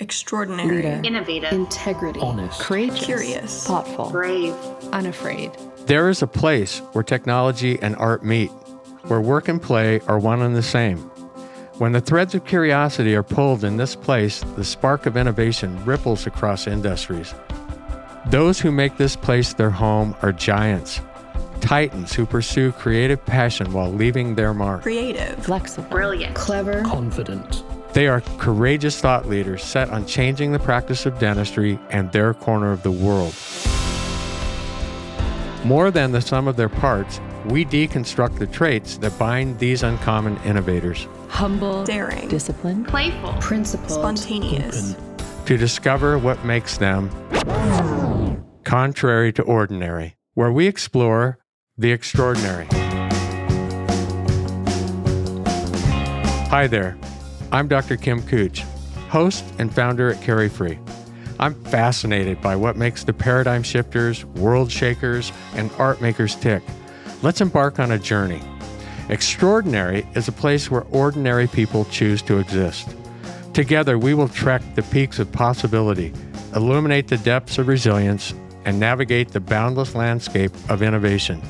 extraordinary, Leader. innovative, integrity, honest, courageous, curious, thoughtful, brave, unafraid. There is a place where technology and art meet, where work and play are one and the same. When the threads of curiosity are pulled in this place, the spark of innovation ripples across industries. Those who make this place their home are giants, titans who pursue creative passion while leaving their mark. creative, flexible, brilliant, clever, confident, They are courageous thought leaders set on changing the practice of dentistry and their corner of the world. More than the sum of their parts, we deconstruct the traits that bind these uncommon innovators humble, daring, disciplined, playful, principled, spontaneous, open, to discover what makes them contrary to ordinary, where we explore the extraordinary. Hi there, I'm Dr. Kim Kutsch, host and founder at CariFree. I'm fascinated by what makes the paradigm shifters, world shakers, and art makers tick. Let's embark on a journey. Extraordinary is a place where ordinary people choose to exist. Together, we will trek the peaks of possibility, illuminate the depths of resilience, and navigate the boundless landscape of innovation.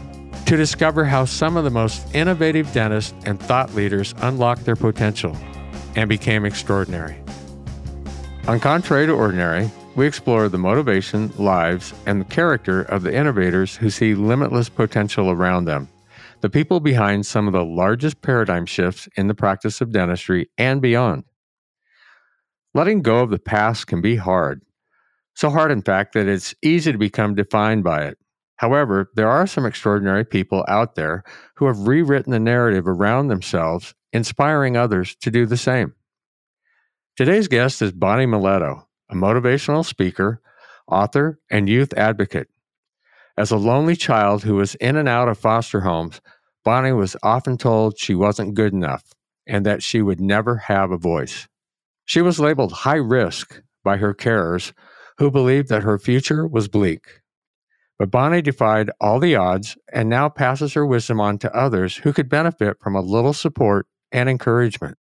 To discover how some of the most innovative dentists and thought leaders unlock their potential and became extraordinary. On Contrary to Ordinary, we explore the motivation, lives, and the character of the innovators who see limitless potential around them, the people behind some of the largest paradigm shifts in the practice of dentistry and beyond. Letting go of the past can be hard. So hard, in fact, that it's easy to become defined by it. However, there are some extraordinary people out there who have rewritten the narrative around themselves, inspiring others to do the same. Today's guest is Bonnie Milletto, a motivational speaker, author, and youth advocate. As a lonely child who was in and out of foster homes, Bonnie was often told she wasn't good enough and that she would never have a voice. She was labeled high risk by her carers, who believed that her future was bleak. But Bonnie defied all the odds and now passes her wisdom on to others who could benefit from a little support and encouragement.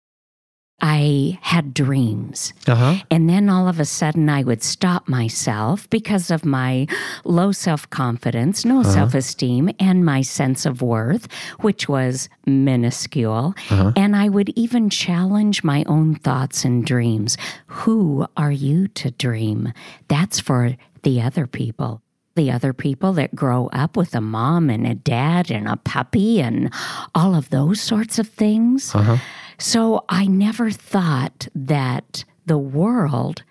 I had dreams. Uh huh. And then all of a sudden, I would stop myself because of my low self confidence, no self esteem, and my sense of worth, which was minuscule. And I would even challenge my own thoughts and dreams. Who are you to dream? That's for the other people. The other people that grow up with a mom and a dad and a puppy and all of those sorts of things. Uh-huh. So I never thought that the world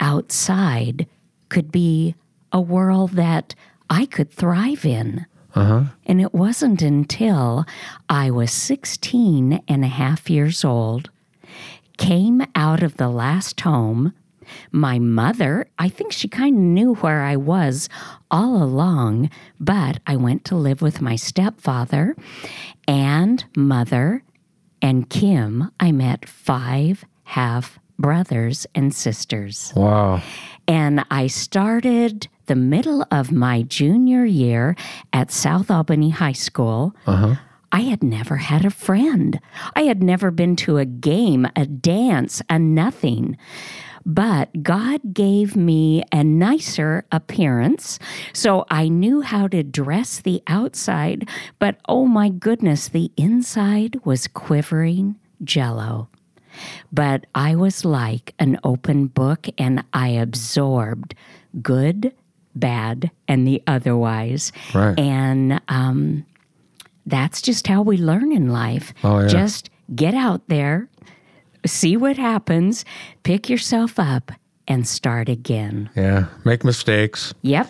outside could be a world that I could thrive in. Uh-huh. And it wasn't until I was 16 and a half years old, came out of the last home. My mother, I think she kind of knew where I was all along, but I went to live with my stepfather and mother and Kim. I met five half brothers and sisters. Wow. And I started the middle of my junior year at South Albany High School. Uh-huh. I had never had a friend. I had never been to a game, a dance, a nothing. But God gave me a nicer appearance. So I knew how to dress the outside. But oh my goodness, the inside was quivering jello. But I was like an open book and I absorbed good, bad, and the otherwise. Right. And um, that's just how we learn in life. Oh, yeah. Just get out there, see what happens, pick yourself up, and start again. Yeah. Make mistakes, Yep.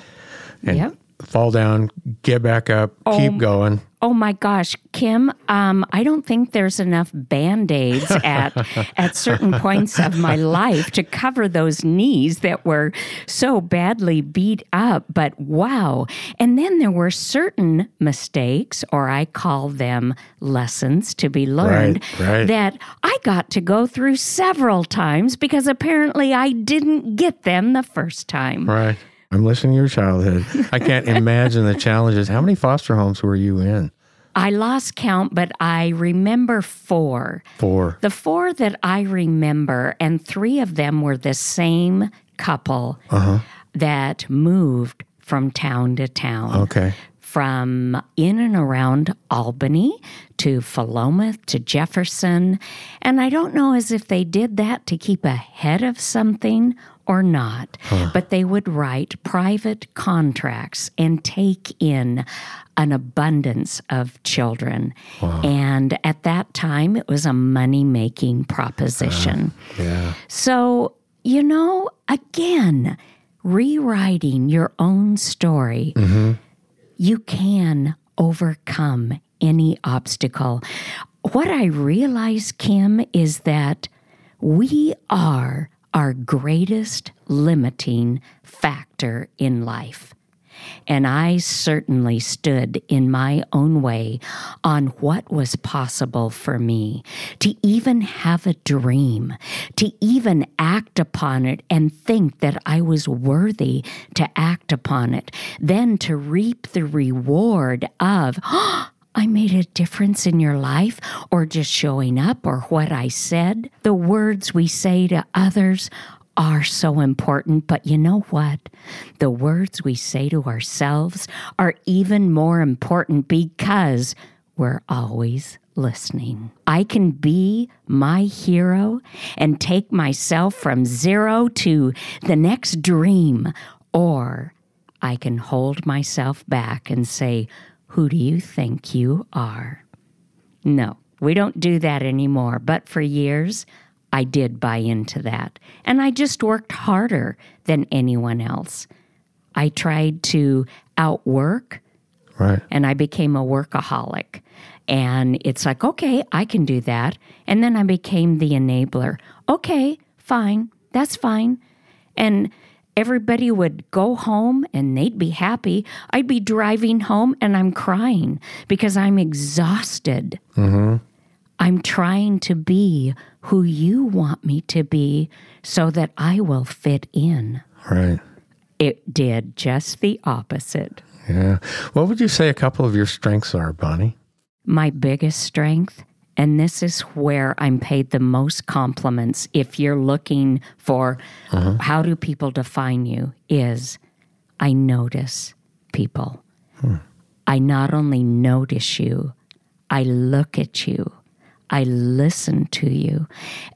And- yep. fall down, get back up, keep oh. going. Oh my gosh, Kim, um, I don't think there's enough band-aids at at certain points of my life to cover those knees that were so badly beat up. But wow. And then there were certain mistakes, or I call them lessons to be learned, Right, right. that I got to go through several times because apparently I didn't get them the first time. Right. I'm listening to your childhood. I can't imagine the challenges. How many foster homes were you in? I lost count, but I remember four. Four. The four that I remember, and three of them were the same couple Uh-huh. that moved from town to town. Okay. From in and around Albany to Philomath to Jefferson. And I don't know as if they did that to keep ahead of something or not, but they would write private contracts and take in an abundance of children. And at that time, it was a money making proposition. Yeah. So, you know, again, rewriting your own story, mm-hmm. you can overcome any obstacle. What I realize, Kim, is that we are our greatest limiting factor in life. And I certainly stood in my own way on what was possible for me to even have a dream, to even act upon it and think that I was worthy to act upon it, then to reap the reward of, oh, I made a difference in your life, or just showing up, or what I said. The words we say to others are so important, but you know what? The words we say to ourselves are even more important because we're always listening. I can be my hero and take myself from zero to the next dream, or I can hold myself back and say, Who do you think you are? No, we don't do that anymore. But for years, I did buy into that. And I just worked harder than anyone else. I tried to outwork Right. and I became a workaholic. And it's like, okay, I can do that. And then I became the enabler. Okay, fine, that's fine. And everybody would go home and they'd be happy. I'd be driving home and I'm crying because I'm exhausted. Mm-hmm. I'm trying to be who you want me to be so that I will fit in. Right. It did just the opposite. Yeah. What would you say a couple of your strengths are, Bonnie? My biggest strength, and this is where I'm paid the most compliments if you're looking for uh-huh. how do people define you, is I notice people. Hmm. I not only notice you, I look at you. I listen to you.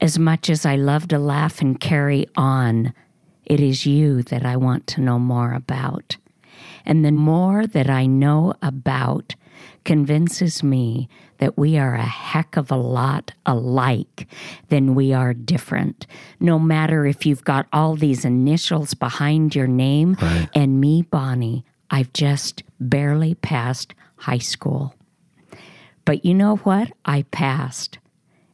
As much as I love to laugh and carry on, it is you that I want to know more about. And the more that I know about convinces me that we are a heck of a lot alike than we are different. No matter if you've got all these initials behind your name, and me, Bonnie, I've just barely passed high school. But you know what? I passed.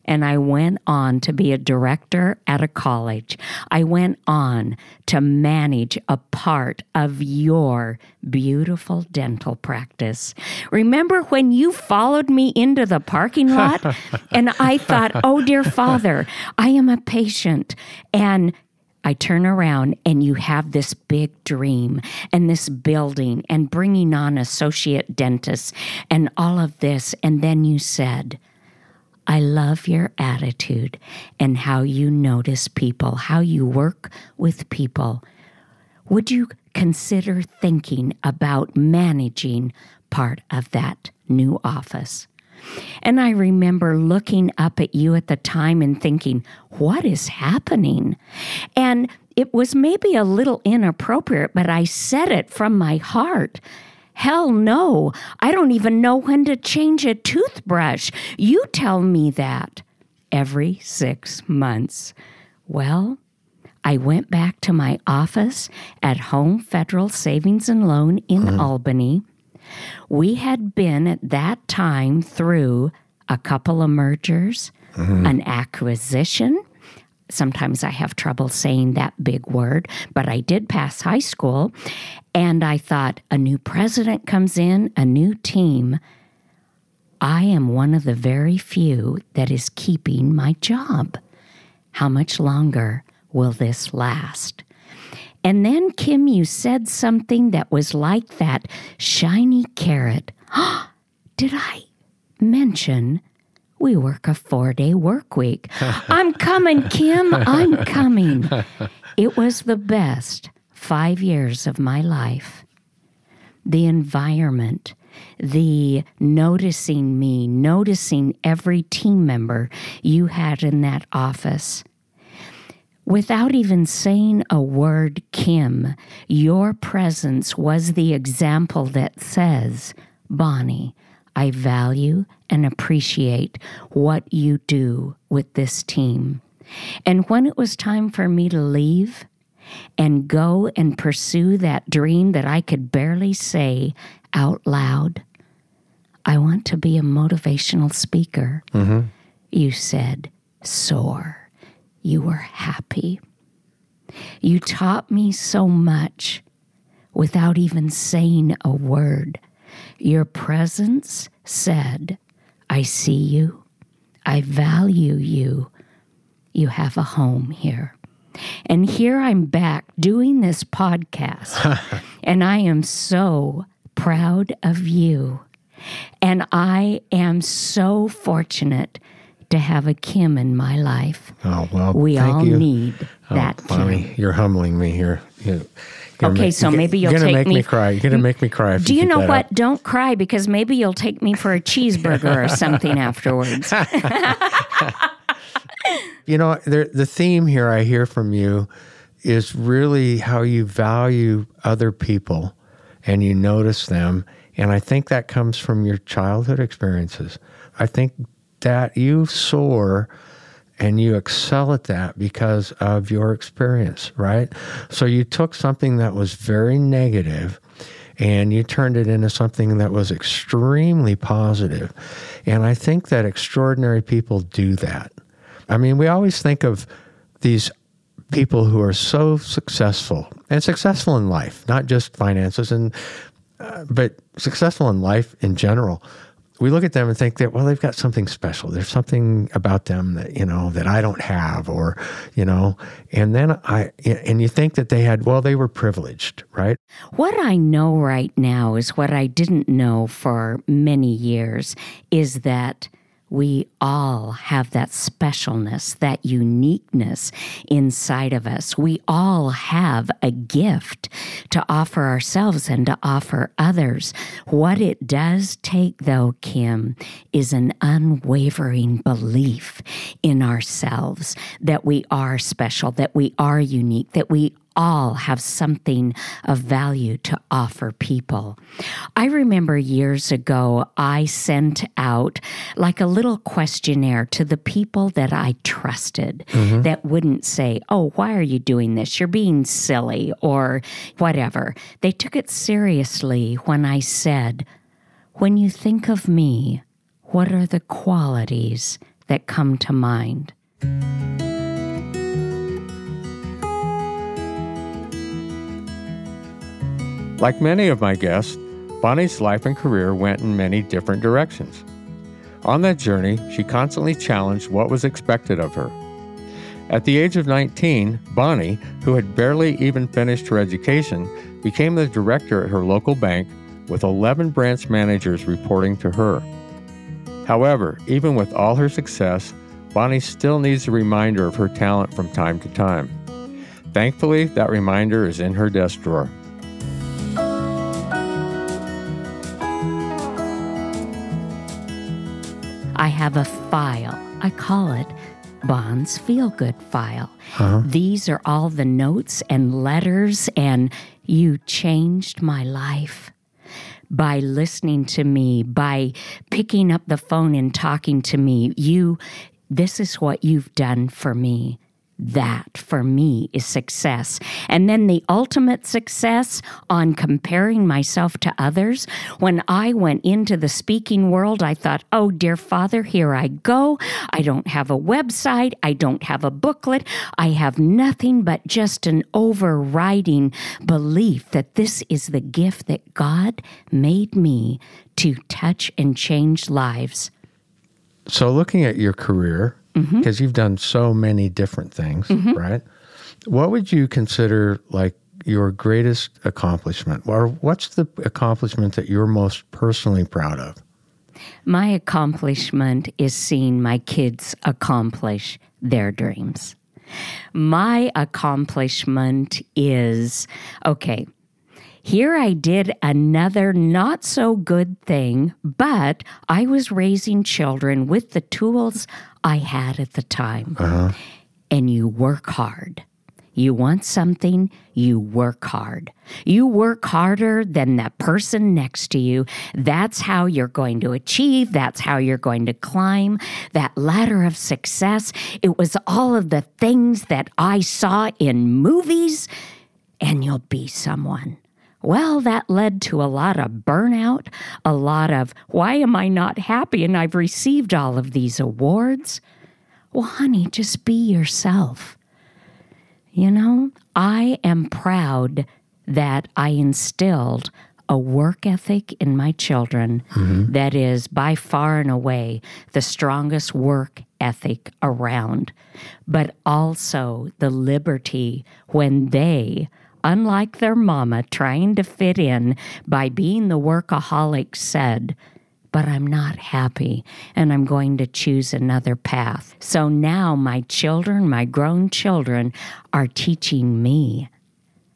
And I went on to be a director at a college. I went on to manage a part of your beautiful dental practice. Remember when you followed me into the parking lot? and I thought, oh, dear Father, I am a patient. And I turn around and you have this big dream and this building and bringing on associate dentists and all of this. And then you said, I love your attitude and how you notice people, how you work with people. Would you consider thinking about managing part of that new office? And I remember looking up at you at the time and thinking, what is happening? And it was maybe a little inappropriate, but I said it from my heart. Hell no, I don't even know when to change a toothbrush. You tell me that every six months. Well, I went back to my office at Home Federal Savings and Loan in hmm. Albany. We had been at that time through a couple of mergers, hmm. an acquisition. Sometimes I have trouble saying that big word, but I did pass high school. And I thought, a new president comes in, a new team. I am one of the very few that is keeping my job. How much longer will this last? And then, Kim, you said something that was like that shiny carrot. Did I mention we work a four day work week. I'm coming, Kim. I'm coming. It was the best five years of my life. The environment, the noticing me, noticing every team member you had in that office. Without even saying a word, Kim, your presence was the example that says, Bonnie, I value and appreciate what you do with this team. And when it was time for me to leave and go and pursue that dream that I could barely say out loud, I want to be a motivational speaker. Mm-hmm. You said, soar. You were happy. You taught me so much without even saying a word. Your presence said, I see you. I value you. You have a home here. And here I'm back doing this podcast. and I am so proud of you. And I am so fortunate to have a Kim in my life. Oh, well, we all you. need oh, that Bonnie, Kim. You're humbling me here. You, okay, make, so maybe you'll you're gonna take make me, me cry. You're gonna make me cry. Do you, you know what? Up. Don't cry because maybe you'll take me for a cheeseburger or something afterwards. you know, the, the theme here I hear from you is really how you value other people and you notice them. And I think that comes from your childhood experiences. I think that you soar and you excel at that because of your experience, right? So you took something that was very negative and you turned it into something that was extremely positive. And I think that extraordinary people do that. I mean, we always think of these people who are so successful and successful in life, not just finances and uh, but successful in life in general. We look at them and think that well they've got something special. There's something about them that you know that i don't have or you know and then i and you think that they had well they were privileged right? What i know right now is what i didn't know for many years is that we all have that specialness, that uniqueness inside of us. We all have a gift to offer ourselves and to offer others. What it does take, though, Kim, is an unwavering belief in ourselves that we are special, that we are unique, that we all have something of value to offer people. I remember years ago, I sent out like a little questionnaire to the people that I trusted mm-hmm. that wouldn't say, Oh, why are you doing this? You're being silly or whatever. They took it seriously when I said, When you think of me, what are the qualities that come to mind? Like many of my guests, Bonnie's life and career went in many different directions. On that journey, she constantly challenged what was expected of her. At the age of 19, Bonnie, who had barely even finished her education, became the director at her local bank with 11 branch managers reporting to her. However, even with all her success, Bonnie still needs a reminder of her talent from time to time. Thankfully, that reminder is in her desk drawer. I have a file. I call it Bond's Feel Good File. Uh-huh. These are all the notes and letters, and you changed my life by listening to me, by picking up the phone and talking to me. You, this is what you've done for me. That for me is success. And then the ultimate success on comparing myself to others. When I went into the speaking world, I thought, oh, dear Father, here I go. I don't have a website. I don't have a booklet. I have nothing but just an overriding belief that this is the gift that God made me to touch and change lives. So, looking at your career, because mm-hmm. you've done so many different things, mm-hmm. right? What would you consider like your greatest accomplishment, or what's the accomplishment that you're most personally proud of? My accomplishment is seeing my kids accomplish their dreams. My accomplishment is okay, here I did another not so good thing, but I was raising children with the tools I had at the time. Uh-huh. And you work hard. You want something, you work hard. You work harder than the person next to you. That's how you're going to achieve. That's how you're going to climb that ladder of success. It was all of the things that I saw in movies, and you'll be someone. Well, that led to a lot of burnout, a lot of, why am I not happy and I've received all of these awards? Well, honey, just be yourself. You know, I am proud that I instilled a work ethic in my children mm-hmm. that is by far and away the strongest work ethic around, but also the liberty when they unlike their mama trying to fit in by being the workaholic, said, but I'm not happy and I'm going to choose another path. So now my children, my grown children, are teaching me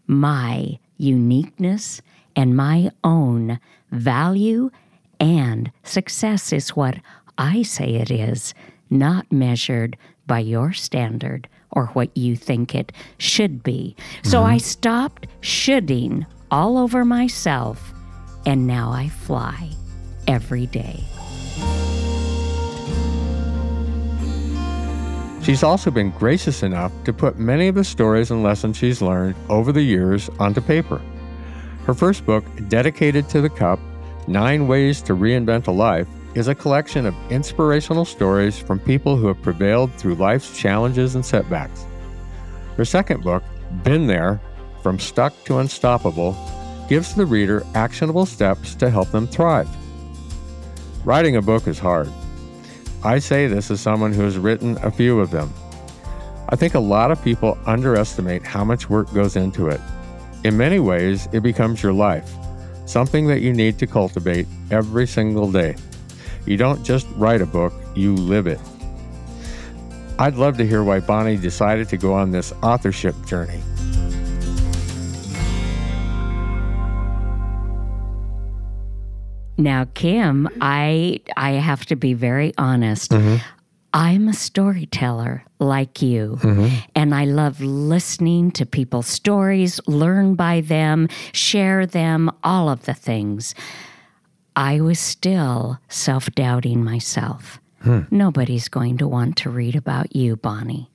my uniqueness and my own value and success is what I say it is, not measured by your standard or what you think it should be. So mm-hmm. I stopped shoulding all over myself, and now I fly every day. She's also been gracious enough to put many of the stories and lessons she's learned over the years onto paper. Her first book, dedicated to the cup Nine Ways to Reinvent a Life, is a collection of inspirational stories from people who have prevailed through life's challenges and setbacks. Her second book, Been There From Stuck to Unstoppable, gives the reader actionable steps to help them thrive. Writing a book is hard. I say this as someone who has written a few of them. I think a lot of people underestimate how much work goes into it. In many ways, it becomes your life, something that you need to cultivate every single day. You don't just write a book, you live it. I'd love to hear why Bonnie decided to go on this authorship journey. Now, Kim, I I have to be very honest. Mm-hmm. I'm a storyteller like you, mm-hmm. and I love listening to people's stories, learn by them, share them, all of the things. I was still self doubting myself. Hmm. Nobody's going to want to read about you, Bonnie.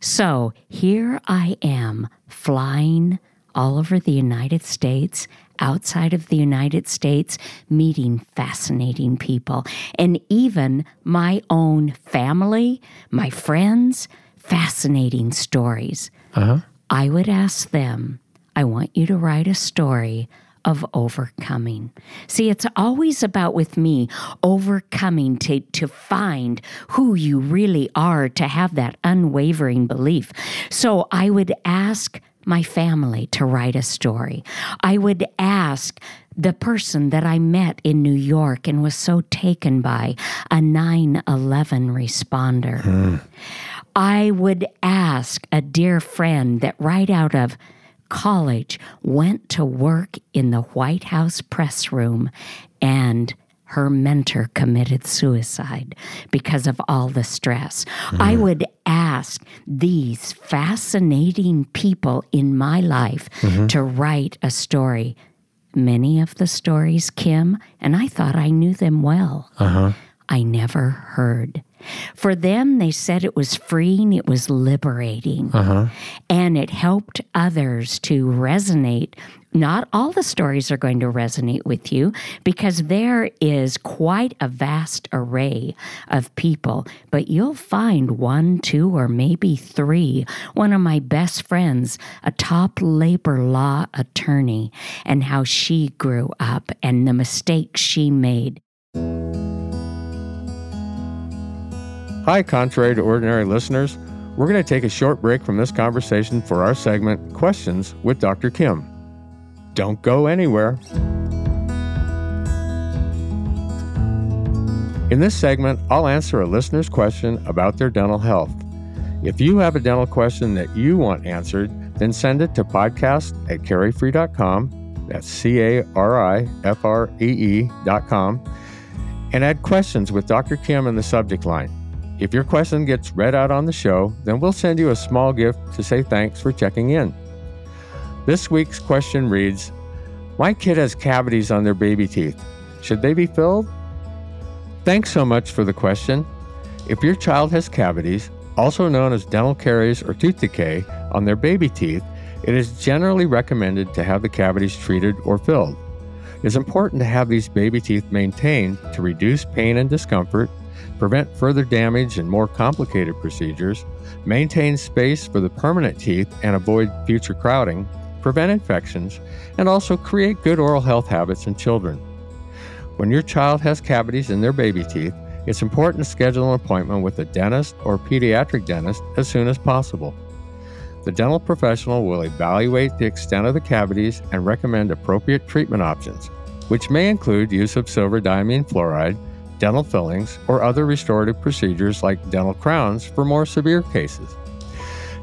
So here I am flying all over the United States, outside of the United States, meeting fascinating people, and even my own family, my friends, fascinating stories. Uh-huh. I would ask them, I want you to write a story of overcoming. See, it's always about with me overcoming to, to find who you really are, to have that unwavering belief. So I would ask my family to write a story. I would ask the person that I met in New York and was so taken by, a 9 11 responder. Hmm. I would ask a dear friend that right out of college went to work in the White House press room and her mentor committed suicide because of all the stress. Mm. I would ask these fascinating people in my life mm-hmm. to write a story. Many of the stories, Kim, and I thought I knew them well. Uh-huh. I never heard. For them, they said it was freeing, it was liberating, uh-huh. and it helped others to resonate. Not all the stories are going to resonate with you because there is quite a vast array of people, but you'll find one, two, or maybe three. One of my best friends, a top labor law attorney, and how she grew up and the mistakes she made. Hi, contrary to ordinary listeners. We're going to take a short break from this conversation for our segment, Questions with Dr. Kim. Don't go anywhere. In this segment, I'll answer a listener's question about their dental health. If you have a dental question that you want answered, then send it to podcast at carifree.com. That's C A R I F R E E.com. And add questions with Dr. Kim in the subject line. If your question gets read out on the show, then we'll send you a small gift to say thanks for checking in. This week's question reads My kid has cavities on their baby teeth. Should they be filled? Thanks so much for the question. If your child has cavities, also known as dental caries or tooth decay, on their baby teeth, it is generally recommended to have the cavities treated or filled. It is important to have these baby teeth maintained to reduce pain and discomfort, prevent further damage and more complicated procedures, maintain space for the permanent teeth and avoid future crowding, prevent infections, and also create good oral health habits in children. When your child has cavities in their baby teeth, it's important to schedule an appointment with a dentist or pediatric dentist as soon as possible. The dental professional will evaluate the extent of the cavities and recommend appropriate treatment options, which may include use of silver diamine fluoride, dental fillings, or other restorative procedures like dental crowns for more severe cases.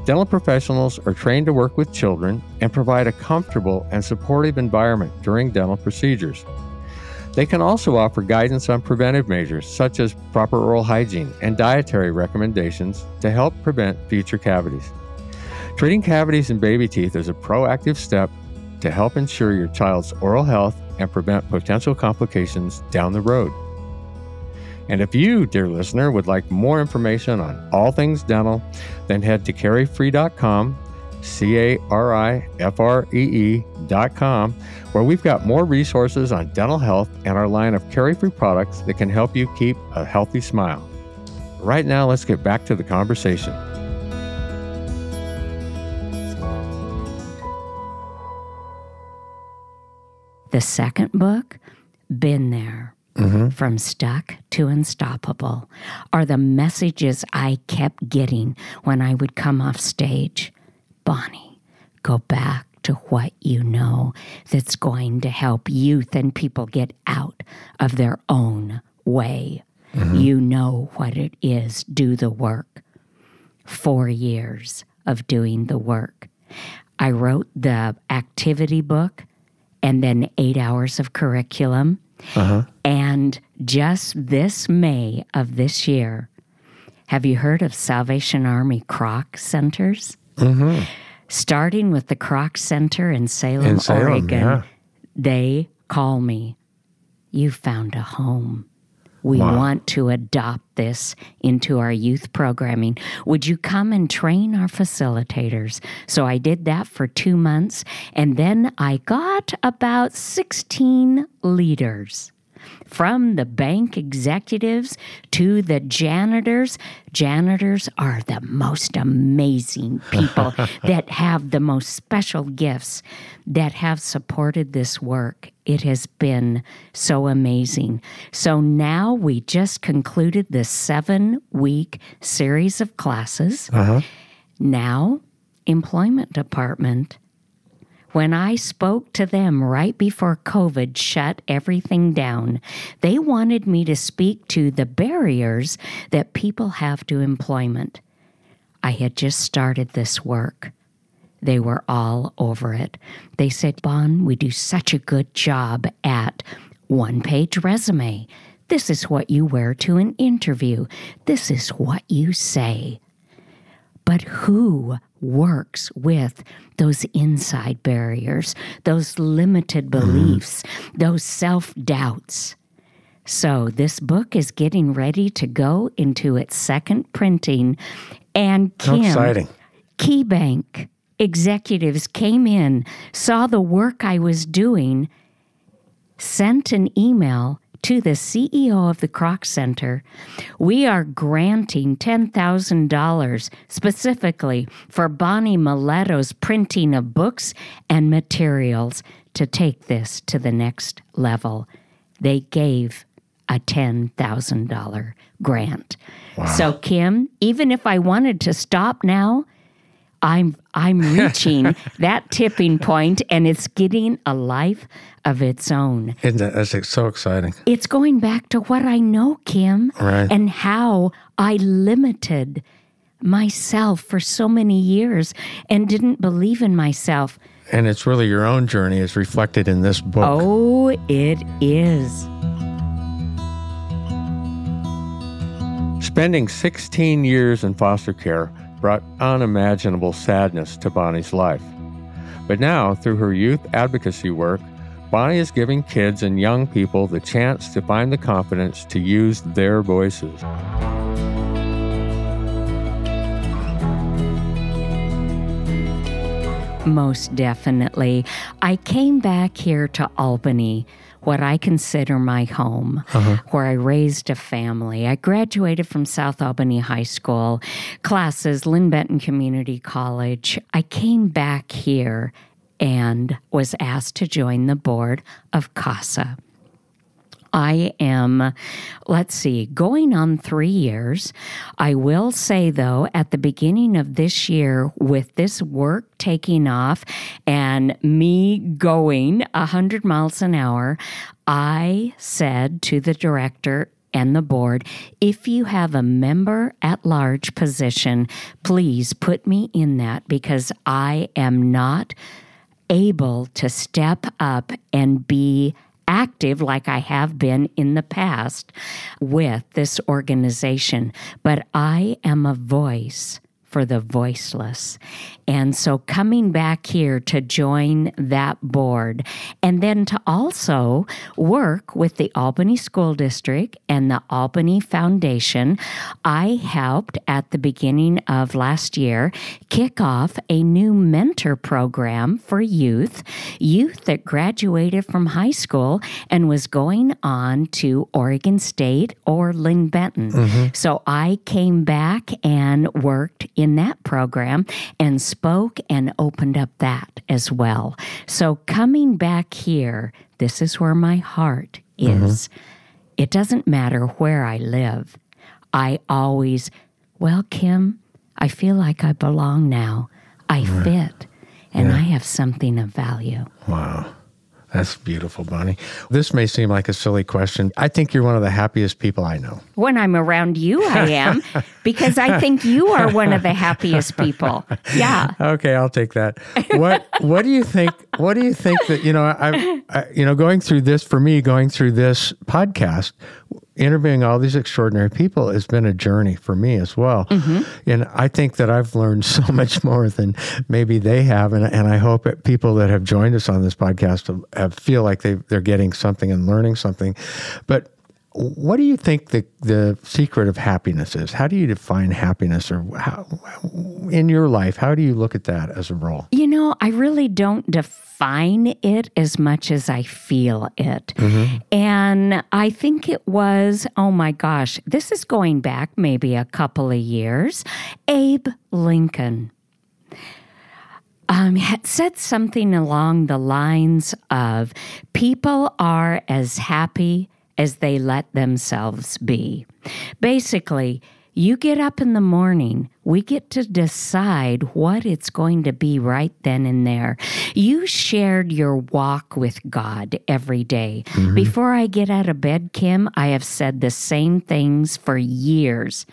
Dental professionals are trained to work with children and provide a comfortable and supportive environment during dental procedures. They can also offer guidance on preventive measures such as proper oral hygiene and dietary recommendations to help prevent future cavities. Treating cavities in baby teeth is a proactive step to help ensure your child's oral health and prevent potential complications down the road. And if you, dear listener, would like more information on all things dental, then head to carifree.com C A R I F R E E dot com, where we've got more resources on dental health and our line of CariFree products that can help you keep a healthy smile. Right now, let's get back to the conversation. The second book, Been There. Mm-hmm. From stuck to unstoppable are the messages I kept getting when I would come off stage. Bonnie, go back to what you know that's going to help youth and people get out of their own way. Mm-hmm. You know what it is. Do the work. Four years of doing the work. I wrote the activity book and then eight hours of curriculum. Uh-huh. And just this May of this year, have you heard of Salvation Army Kroc Centers? Mm-hmm. Starting with the Kroc Center in Salem, in Salem Oregon, yeah. they call me. You found a home. We wow. want to adopt this into our youth programming. Would you come and train our facilitators? So I did that for two months, and then I got about 16 leaders from the bank executives to the janitors. Janitors are the most amazing people that have the most special gifts that have supported this work. It has been so amazing. So now we just concluded the seven week series of classes. Uh-huh. Now, employment department when I spoke to them right before COVID shut everything down, they wanted me to speak to the barriers that people have to employment. I had just started this work. They were all over it. They said, Bon, we do such a good job at one page resume. This is what you wear to an interview. This is what you say. But who works with those inside barriers, those limited mm-hmm. beliefs, mm. those self doubts. So, this book is getting ready to go into its second printing. And Kim, KeyBank executives came in, saw the work I was doing, sent an email to the CEO of the Kroc Center, we are granting $10,000 specifically for Bonnie Milletto's printing of books and materials to take this to the next level. They gave a $10,000 grant. Wow. So, Kim, even if I wanted to stop now, I'm I'm reaching that tipping point and it's getting a life of its own. Isn't that, that's so exciting. It's going back to what I know, Kim, Right. and how I limited myself for so many years and didn't believe in myself. And it's really your own journey is reflected in this book. Oh, it is. Spending 16 years in foster care brought unimaginable sadness to Bonnie's life. But now, through her youth advocacy work, Bonnie is giving kids and young people the chance to find the confidence to use their voices. Most definitely. I came back here to Albany, what I consider my home, uh-huh. where I raised a family. I graduated from South Albany High School, classes, Linn-Benton Community College. I came back here and was asked to join the board of CASA. I am, let's see, going on three years. I will say, though, at the beginning of this year, with this work taking off and me going 100 miles an hour, I said to the director, and the board, if you have a member at large position, please put me in that because I am not able to step up and be active like I have been in the past with this organization, but I am a voice for the voiceless. And so coming back here to join that board and then to also work with the Albany School District and the Albany Foundation, I helped at the beginning of last year kick off a new mentor program for youth, youth that graduated from high school and was going on to Oregon State or Linn-Benton. Mm-hmm. So I came back and worked in that program and spoke and opened up that as well. So coming back here, this is where my heart mm-hmm. is. It doesn't matter where I live. I always, well, Kim, I feel like I belong now. I fit and I have something of value. Wow. That's beautiful, Bonnie. This may seem like a silly question. I think you're one of the happiest people I know. When I'm around you, I am, because I think you are one of the happiest people. Yeah. Okay, I'll take that. What What do you think? What do you think that you know? I, I you know, going through this for me, going through this podcast, interviewing all these extraordinary people has been a journey for me as well. Mm-hmm. And I think that I've learned so much more than maybe they have. And, and I hope that people that have joined us on this podcast have, have feel like they they're getting something and learning something. But what do you think the the secret of happiness is? How do you define happiness, or how in your life? How do you look at that as a role? You know, I really don't define it as much as I feel it. And I think it was, oh my gosh, this is going back maybe a couple of years. Abe Lincoln um, had said something along the lines of people are as happy as they let themselves be. Basically, you get up in the morning, we get to decide what it's going to be right then and there. You shared your walk with God every day. Mm-hmm. Before I get out of bed, Kim, I have said the same things for years.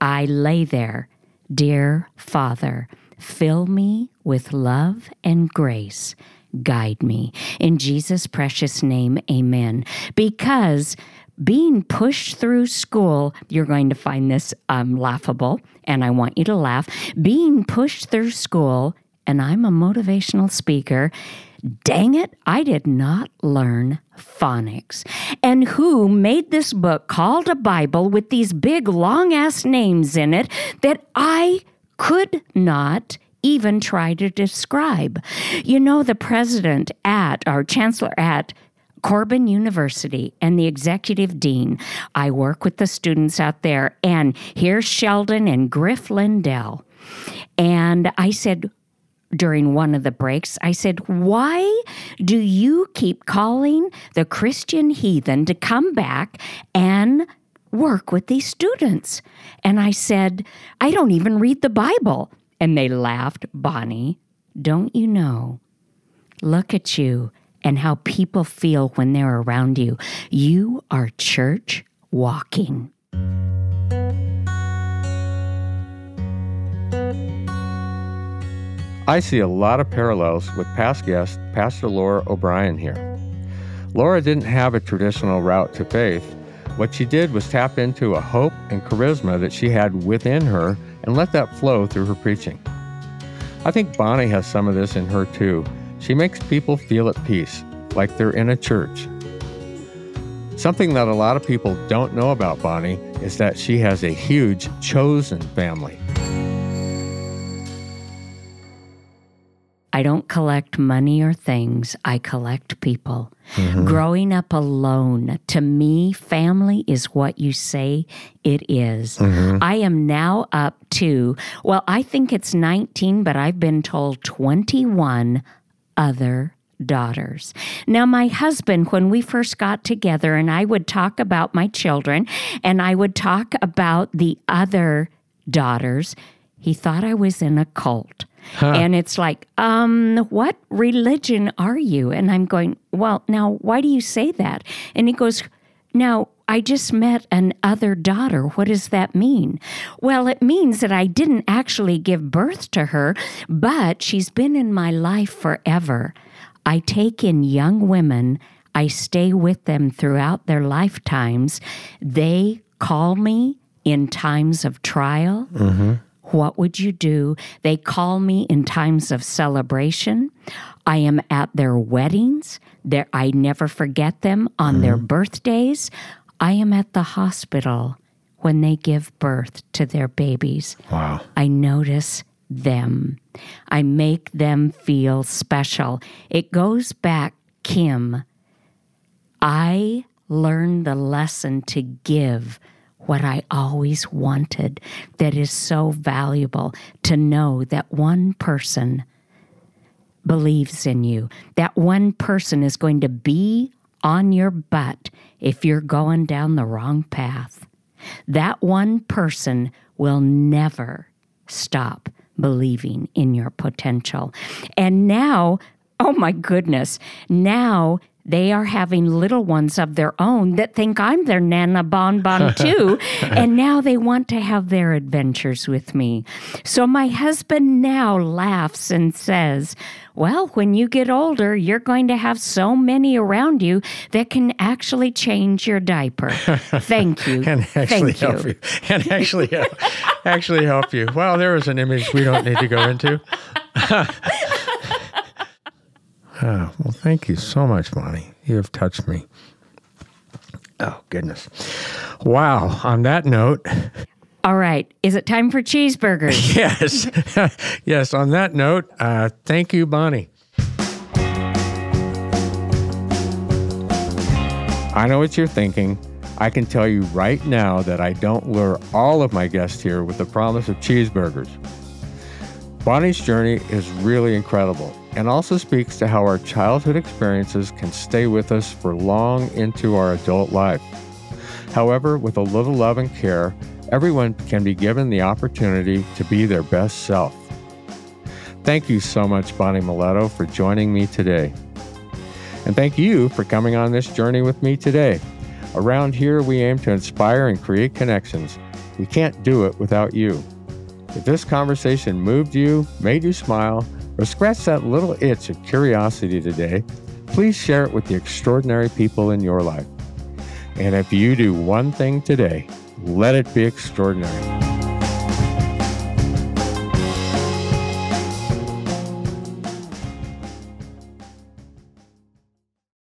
I lay there, dear Father, fill me with love and grace. Guide me. In Jesus' precious name, amen. Because being pushed through school, you're going to find this um, laughable, and I want you to laugh. Being pushed through school, and I'm a motivational speaker. Dang it, I did not learn phonics. And who made this book called a Bible with these big, long ass names in it that I could not even try to describe? You know, the president at, or chancellor at, Corban University and the executive dean. I work with the students out there, and here's Sheldon and Griff Lindell. And I said, during one of the breaks, I said, Why do you keep calling the Christian heathen to come back and work with these students? And I said, I don't even read the Bible. And they laughed. Bonnie, don't you know? Look at you and how people feel when they're around you. You are church walking. I see a lot of parallels with past guest Pastor Laura O'Brien here. Laura didn't have a traditional route to faith. What she did was tap into a hope and charisma that she had within her and let that flow through her preaching. I think Bonnie has some of this in her too. She makes people feel at peace, like they're in a church. Something that a lot of people don't know about Bonnie is that she has a huge chosen family. I don't collect money or things, I collect people. Mm-hmm. Growing up alone, to me, family is what you say it is. Mm-hmm. I am now up to, well, I think it's 19, but I've been told 21 other daughters. Now, my husband, when we first got together, and I would talk about my children and I would talk about the other daughters, he thought I was in a cult. Huh. And it's like, um, what religion are you? And I'm going, well, now, why do you say that? And he goes, now, I just met an other daughter. What does that mean? Well, it means that I didn't actually give birth to her, but she's been in my life forever. I take in young women, I stay with them throughout their lifetimes. They call me in times of trial. Mm-hmm. What would you do? They call me in times of celebration. I am at their weddings. There, I never forget them on mm-hmm. their birthdays. I am at the hospital when they give birth to their babies. Wow. I notice them. I make them feel special. It goes back, Kim. I learned the lesson to give what I always wanted that is so valuable to know that one person believes in you, that one person is going to be on your butt if you're going down the wrong path. That one person will never stop believing in your potential. And now, oh my goodness, now they are having little ones of their own that think I'm their Nana Bonbon too. and now they want to have their adventures with me. So my husband now laughs and says, Well, when you get older, you're going to have so many around you that can actually change your diaper. Thank you. and actually Thank help you. you. And actually, actually help you. Well, there is an image we don't need to go into. Oh, well, thank you so much, Bonnie. You have touched me. Oh, goodness. Wow. On that note, all right. Is it time for cheeseburgers? yes. yes. On that note, uh, thank you, Bonnie. I know what you're thinking. I can tell you right now that I don't lure all of my guests here with the promise of cheeseburgers. Bonnie's journey is really incredible and also speaks to how our childhood experiences can stay with us for long into our adult life. However, with a little love and care, everyone can be given the opportunity to be their best self. Thank you so much, Bonnie Milletto, for joining me today. And thank you for coming on this journey with me today. Around here, we aim to inspire and create connections. We can't do it without you. If this conversation moved you, made you smile, or scratch that little itch of curiosity today, please share it with the extraordinary people in your life. And if you do one thing today, let it be extraordinary.